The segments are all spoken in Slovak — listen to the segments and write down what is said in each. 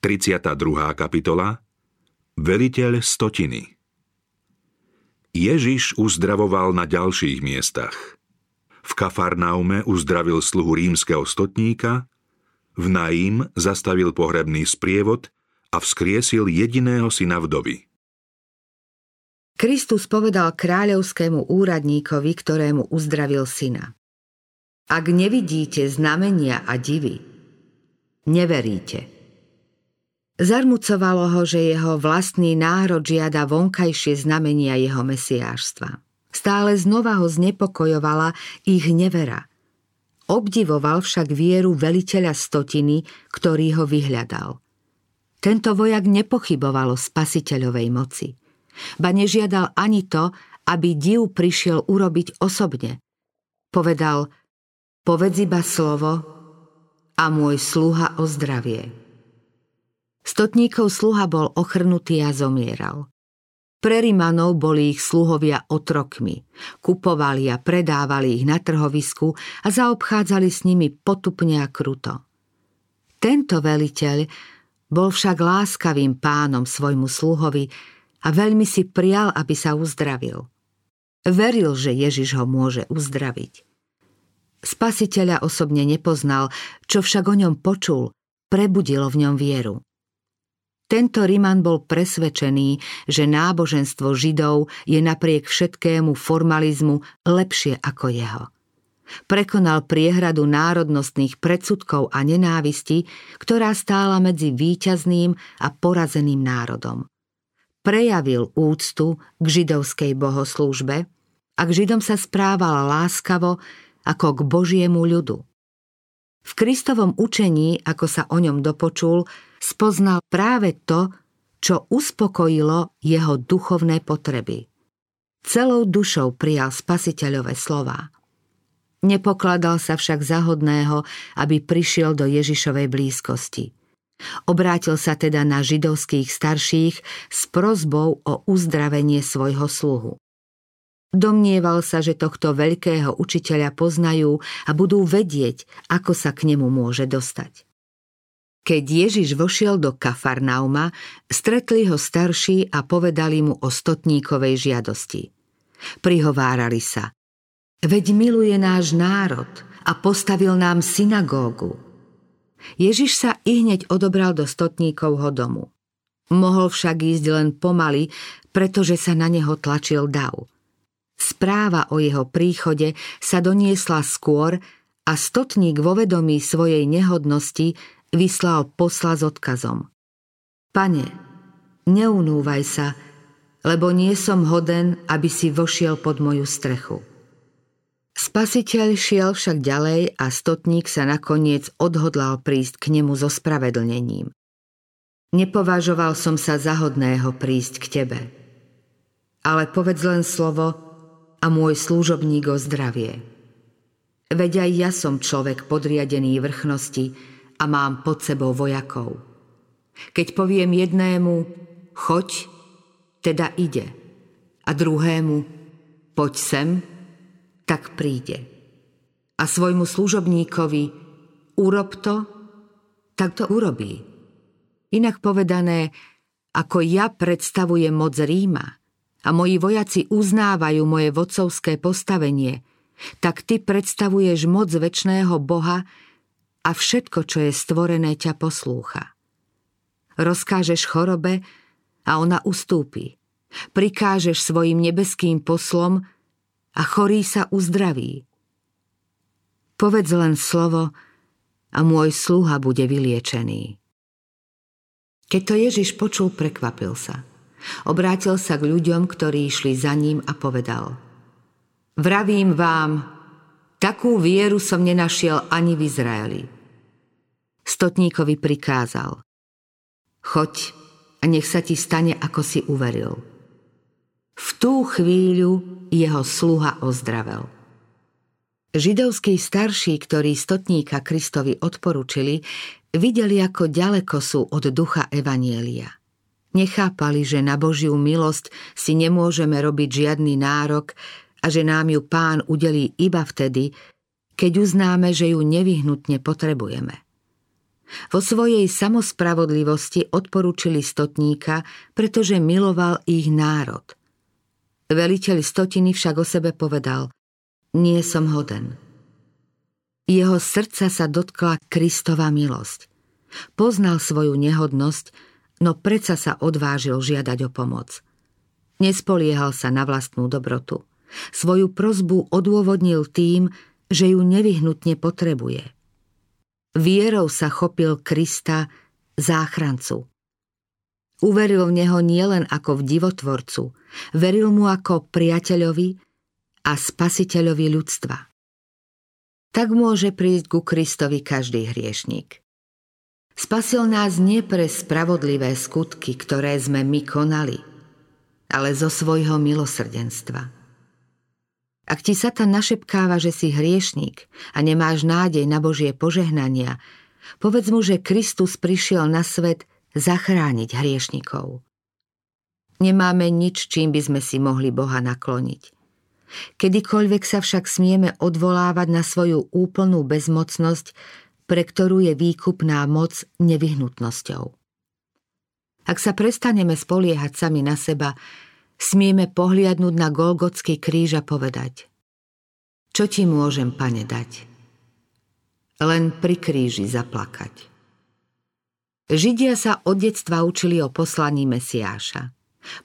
32. kapitola Veliteľ stotiny Ježiš uzdravoval na ďalších miestach. V Kafarnaume uzdravil sluhu rímskeho stotníka, v Naím zastavil pohrebný sprievod a vzkriesil jediného syna vdovy. Kristus povedal kráľovskému úradníkovi, ktorému uzdravil syna. Ak nevidíte znamenia a divy, neveríte. Zarmucovalo ho, že jeho vlastný národ žiada vonkajšie znamenia jeho mesiášstva. Stále znova ho znepokojovala ich nevera. Obdivoval však vieru veliteľa stotiny, ktorý ho vyhľadal. Tento vojak nepochyboval o spasiteľovej moci. Ba nežiadal ani to, aby div prišiel urobiť osobne. Povedal, povedz iba slovo a môj sluha o zdravie. Stotníkov sluha bol ochrnutý a zomieral. Pre Rimanov boli ich sluhovia otrokmi. Kupovali a predávali ich na trhovisku a zaobchádzali s nimi potupne a kruto. Tento veliteľ bol však láskavým pánom svojmu sluhovi a veľmi si prial, aby sa uzdravil. Veril, že Ježiš ho môže uzdraviť. Spasiteľa osobne nepoznal, čo však o ňom počul, prebudilo v ňom vieru. Tento Riman bol presvedčený, že náboženstvo Židov je napriek všetkému formalizmu lepšie ako jeho. Prekonal priehradu národnostných predsudkov a nenávisti, ktorá stála medzi víťazným a porazeným národom. Prejavil úctu k židovskej bohoslúžbe a k Židom sa správal láskavo ako k Božiemu ľudu. V Kristovom učení, ako sa o ňom dopočul, spoznal práve to, čo uspokojilo jeho duchovné potreby. Celou dušou prijal spasiteľové slová. Nepokladal sa však za hodného, aby prišiel do Ježišovej blízkosti. Obrátil sa teda na židovských starších s prozbou o uzdravenie svojho sluhu. Domnieval sa, že tohto veľkého učiteľa poznajú a budú vedieť, ako sa k nemu môže dostať. Keď Ježiš vošiel do Kafarnauma, stretli ho starší a povedali mu o stotníkovej žiadosti. Prihovárali sa. Veď miluje náš národ a postavil nám synagógu. Ježiš sa i hneď odobral do stotníkovho domu. Mohol však ísť len pomaly, pretože sa na neho tlačil dav. Správa o jeho príchode sa doniesla skôr a stotník vo vedomí svojej nehodnosti vyslal posla s odkazom. Pane, neunúvaj sa, lebo nie som hoden, aby si vošiel pod moju strechu. Spasiteľ šiel však ďalej a stotník sa nakoniec odhodlal prísť k nemu so spravedlnením. Nepovažoval som sa za hodného prísť k tebe. Ale povedz len slovo a môj služobník o zdravie. Veď aj ja som človek podriadený vrchnosti, a mám pod sebou vojakov. Keď poviem jednému, choď, teda ide, a druhému, poď sem, tak príde. A svojmu služobníkovi, urob to, tak to urobí. Inak povedané, ako ja predstavujem moc Ríma a moji vojaci uznávajú moje vodcovské postavenie, tak ty predstavuješ moc väčšného Boha, a všetko, čo je stvorené, ťa poslúcha. Rozkážeš chorobe a ona ustúpi. Prikážeš svojim nebeským poslom a chorý sa uzdraví. Povedz len slovo a môj sluha bude vyliečený. Keď to Ježiš počul, prekvapil sa. Obrátil sa k ľuďom, ktorí išli za ním a povedal Vravím vám, Takú vieru som nenašiel ani v Izraeli. Stotníkovi prikázal. Choď a nech sa ti stane, ako si uveril. V tú chvíľu jeho sluha ozdravel. Židovskí starší, ktorí stotníka Kristovi odporučili, videli, ako ďaleko sú od ducha Evanielia. Nechápali, že na Božiu milosť si nemôžeme robiť žiadny nárok, a že nám ju pán udelí iba vtedy, keď uznáme, že ju nevyhnutne potrebujeme. Vo svojej samospravodlivosti odporúčili stotníka, pretože miloval ich národ. Veliteľ stotiny však o sebe povedal Nie som hoden. Jeho srdca sa dotkla Kristova milosť. Poznal svoju nehodnosť, no predsa sa odvážil žiadať o pomoc. Nespoliehal sa na vlastnú dobrotu. Svoju prozbu odôvodnil tým, že ju nevyhnutne potrebuje. Vierou sa chopil Krista, záchrancu. Uveril v neho nielen ako v divotvorcu, veril mu ako priateľovi a spasiteľovi ľudstva. Tak môže prísť ku Kristovi každý hriešník. Spasil nás nie pre spravodlivé skutky, ktoré sme my konali, ale zo svojho milosrdenstva. Ak ti Satan našepkáva, že si hriešník a nemáš nádej na Božie požehnania, povedz mu, že Kristus prišiel na svet zachrániť hriešnikov. Nemáme nič, čím by sme si mohli Boha nakloniť. Kedykoľvek sa však smieme odvolávať na svoju úplnú bezmocnosť, pre ktorú je výkupná moc nevyhnutnosťou. Ak sa prestaneme spoliehať sami na seba, smieme pohliadnúť na Golgotský kríž a povedať Čo ti môžem, pane, dať? Len pri kríži zaplakať. Židia sa od detstva učili o poslaní Mesiáša.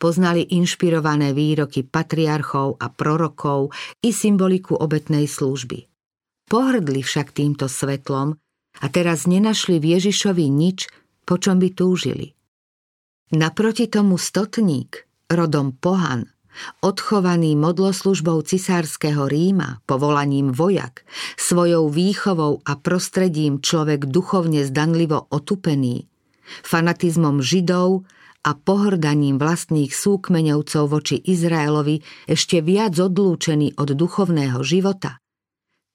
Poznali inšpirované výroky patriarchov a prorokov i symboliku obetnej služby. Pohrdli však týmto svetlom a teraz nenašli v Ježišovi nič, po čom by túžili. Naproti tomu stotník, rodom pohan, odchovaný modloslužbou cisárskeho Ríma, povolaním vojak, svojou výchovou a prostredím človek duchovne zdanlivo otupený, fanatizmom židov a pohrdaním vlastných súkmeňovcov voči Izraelovi ešte viac odlúčený od duchovného života.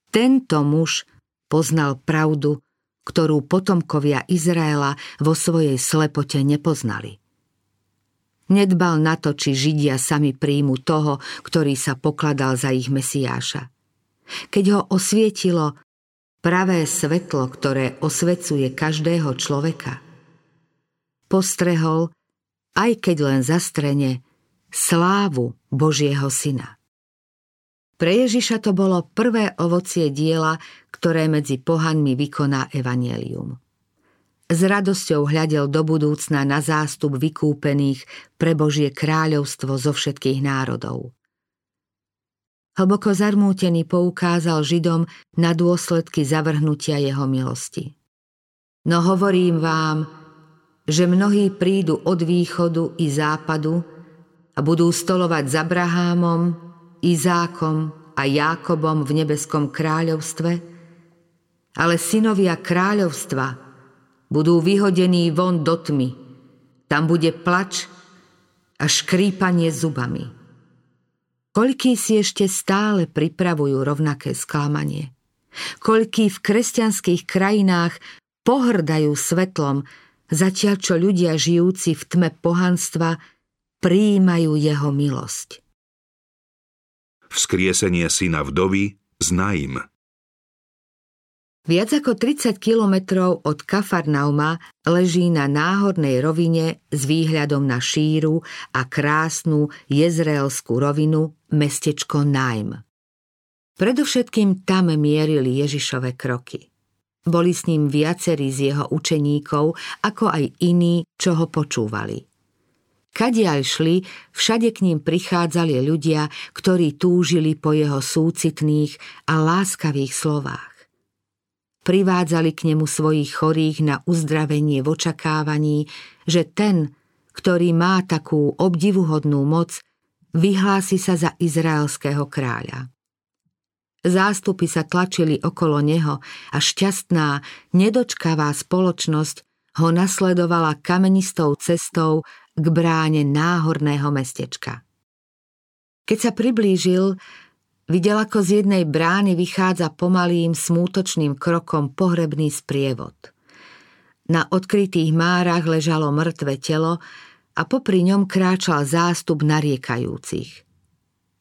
Tento muž poznal pravdu ktorú potomkovia Izraela vo svojej slepote nepoznali. Nedbal na to, či Židia sami príjmu toho, ktorý sa pokladal za ich Mesiáša. Keď ho osvietilo pravé svetlo, ktoré osvecuje každého človeka, postrehol, aj keď len zastrene, slávu Božieho Syna. Pre Ježiša to bolo prvé ovocie diela, ktoré medzi pohanmi vykoná evanielium. S radosťou hľadel do budúcna na zástup vykúpených pre Božie kráľovstvo zo všetkých národov. Hlboko zarmútený poukázal Židom na dôsledky zavrhnutia jeho milosti. No hovorím vám, že mnohí prídu od východu i západu a budú stolovať s Abrahámom, Izákom a Jákobom v nebeskom kráľovstve, ale synovia kráľovstva budú vyhodení von do tmy. Tam bude plač a škrípanie zubami. Koľký si ešte stále pripravujú rovnaké sklamanie? Koľký v kresťanských krajinách pohrdajú svetlom, zatiaľ čo ľudia žijúci v tme pohanstva prijímajú jeho milosť vzkriesenie syna vdovy z Naim. Viac ako 30 kilometrov od Kafarnauma leží na náhornej rovine s výhľadom na šíru a krásnu jezreelskú rovinu mestečko Naim. Predovšetkým tam mierili Ježišove kroky. Boli s ním viacerí z jeho učeníkov, ako aj iní, čo ho počúvali. Kadiaľ šli, všade k ním prichádzali ľudia, ktorí túžili po jeho súcitných a láskavých slovách. Privádzali k nemu svojich chorých na uzdravenie v očakávaní, že ten, ktorý má takú obdivuhodnú moc, vyhlási sa za izraelského kráľa. Zástupy sa tlačili okolo neho a šťastná, nedočkavá spoločnosť ho nasledovala kamenistou cestou k bráne náhorného mestečka. Keď sa priblížil, videl, ako z jednej brány vychádza pomalým, smútočným krokom pohrebný sprievod. Na odkrytých márach ležalo mŕtve telo a popri ňom kráčal zástup nariekajúcich.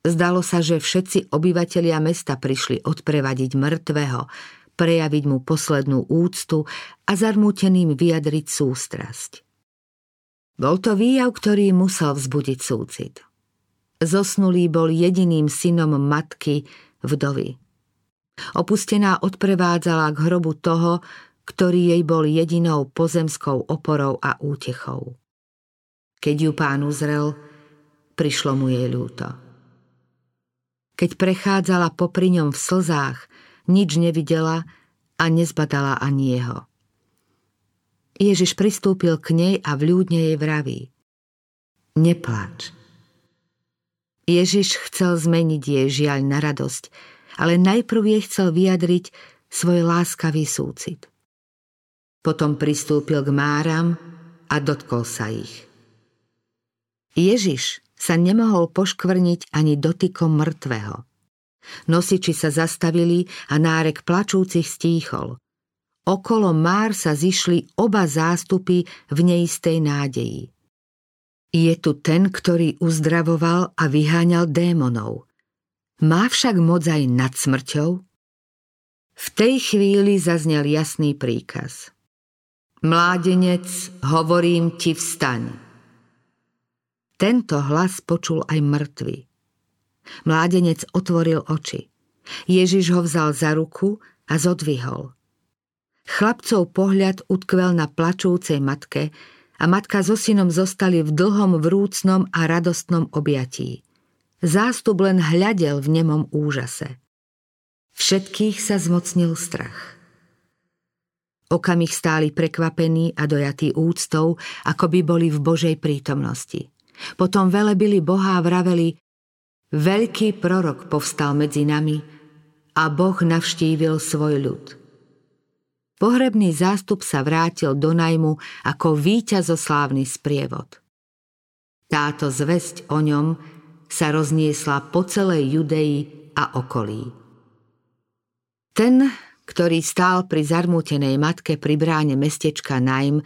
Zdalo sa, že všetci obyvatelia mesta prišli odprevadiť mŕtvého, prejaviť mu poslednú úctu a zarmúteným vyjadriť sústrasť. Bol to výjav, ktorý musel vzbudiť súcit. Zosnulý bol jediným synom matky, vdovy. Opustená odprevádzala k hrobu toho, ktorý jej bol jedinou pozemskou oporou a útechou. Keď ju pán uzrel, prišlo mu jej ľúto. Keď prechádzala popri ňom v slzách, nič nevidela a nezbadala ani jeho. Ježiš pristúpil k nej a vľúdne jej vraví. Neplač. Ježiš chcel zmeniť jej žiaľ na radosť, ale najprv jej chcel vyjadriť svoj láskavý súcit. Potom pristúpil k máram a dotkol sa ich. Ježiš sa nemohol poškvrniť ani dotykom mŕtvého. Nosiči sa zastavili a nárek plačúcich stíchol. Okolo Már sa zišli oba zástupy v neistej nádeji. Je tu ten, ktorý uzdravoval a vyháňal démonov. Má však moc aj nad smrťou? V tej chvíli zaznel jasný príkaz. Mládenec, hovorím ti vstaň. Tento hlas počul aj mŕtvy. Mládenec otvoril oči. Ježiš ho vzal za ruku a zodvihol. Chlapcov pohľad utkvel na plačúcej matke a matka so synom zostali v dlhom vrúcnom a radostnom objatí. Zástup len hľadel v nemom úžase. Všetkých sa zmocnil strach. Okamih stáli prekvapení a dojatí úctou, ako by boli v Božej prítomnosti. Potom velebili Boha a vraveli, veľký prorok povstal medzi nami a Boh navštívil svoj ľud. Pohrebný zástup sa vrátil do najmu ako víťazoslávny sprievod. Táto zväzť o ňom sa rozniesla po celej Judei a okolí. Ten, ktorý stál pri zarmútenej matke pri bráne mestečka Najm,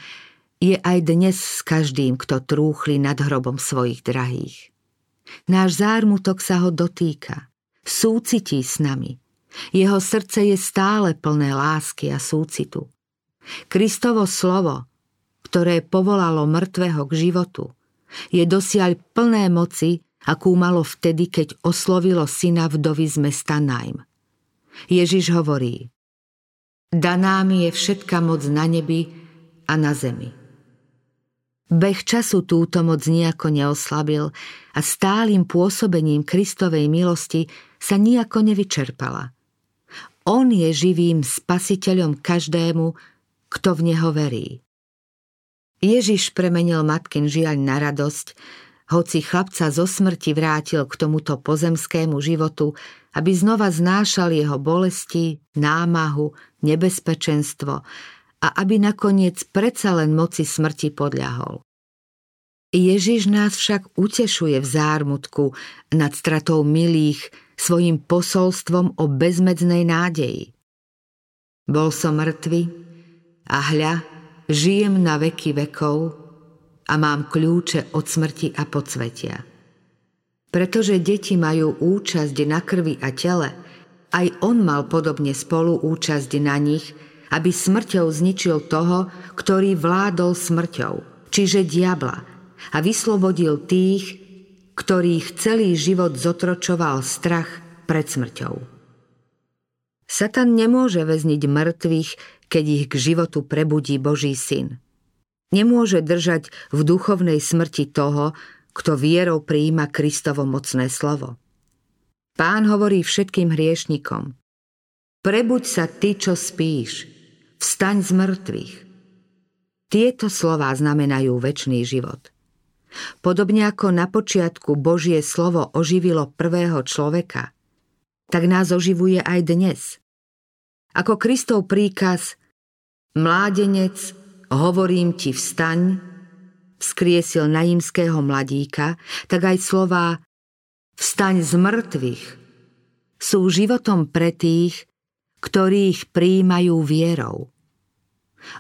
je aj dnes s každým, kto trúchli nad hrobom svojich drahých. Náš zármutok sa ho dotýka, súcití s nami – jeho srdce je stále plné lásky a súcitu. Kristovo slovo, ktoré povolalo mŕtvého k životu, je dosiaľ plné moci, akú malo vtedy, keď oslovilo syna vdovy z mesta Najm. Ježiš hovorí, daná mi je všetka moc na nebi a na zemi. Beh času túto moc nejako neoslabil a stálym pôsobením Kristovej milosti sa nejako nevyčerpala – on je živým spasiteľom každému, kto v Neho verí. Ježiš premenil matkin žiaľ na radosť, hoci chlapca zo smrti vrátil k tomuto pozemskému životu, aby znova znášal jeho bolesti, námahu, nebezpečenstvo a aby nakoniec predsa len moci smrti podľahol. Ježiš nás však utešuje v zármutku nad stratou milých, svojim posolstvom o bezmedznej nádeji. Bol som mŕtvy a hľa, žijem na veky vekov a mám kľúče od smrti a podsvetia. Pretože deti majú účasť na krvi a tele, aj on mal podobne spolu účasť na nich, aby smrťou zničil toho, ktorý vládol smrťou, čiže diabla, a vyslobodil tých, ktorých celý život zotročoval strach pred smrťou. Satan nemôže väzniť mŕtvych, keď ich k životu prebudí Boží syn. Nemôže držať v duchovnej smrti toho, kto vierou prijíma Kristovo mocné slovo. Pán hovorí všetkým hriešnikom. Prebuď sa ty, čo spíš. Vstaň z mŕtvych. Tieto slová znamenajú väčší život. Podobne ako na počiatku Božie slovo oživilo prvého človeka, tak nás oživuje aj dnes. Ako Kristov príkaz Mládenec, hovorím ti vstaň, vzkriesil najímského mladíka, tak aj slová vstaň z mŕtvych sú životom pre tých, ktorých príjmajú vierou.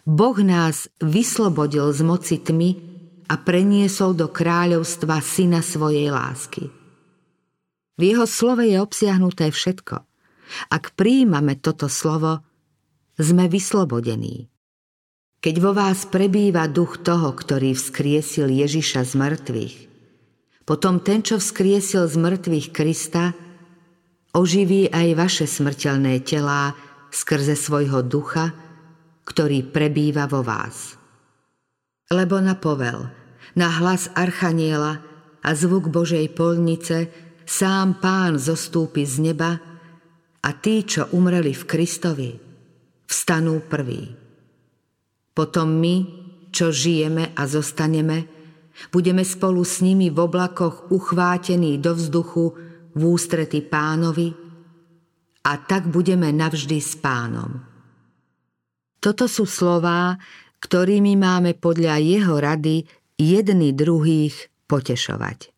Boh nás vyslobodil z moci tmy a preniesol do kráľovstva syna svojej lásky. V jeho slove je obsiahnuté všetko. Ak príjmame toto slovo, sme vyslobodení. Keď vo vás prebýva duch toho, ktorý vzkriesil Ježiša z mŕtvych, potom ten, čo vzkriesil z mŕtvych Krista, oživí aj vaše smrteľné telá skrze svojho ducha, ktorý prebýva vo vás. Lebo na povel, na hlas Archaniela a zvuk Božej polnice sám pán zostúpi z neba a tí, čo umreli v Kristovi, vstanú prví. Potom my, čo žijeme a zostaneme, budeme spolu s nimi v oblakoch uchvátení do vzduchu v ústrety pánovi a tak budeme navždy s pánom. Toto sú slová, ktorými máme podľa jeho rady jedny druhých potešovať.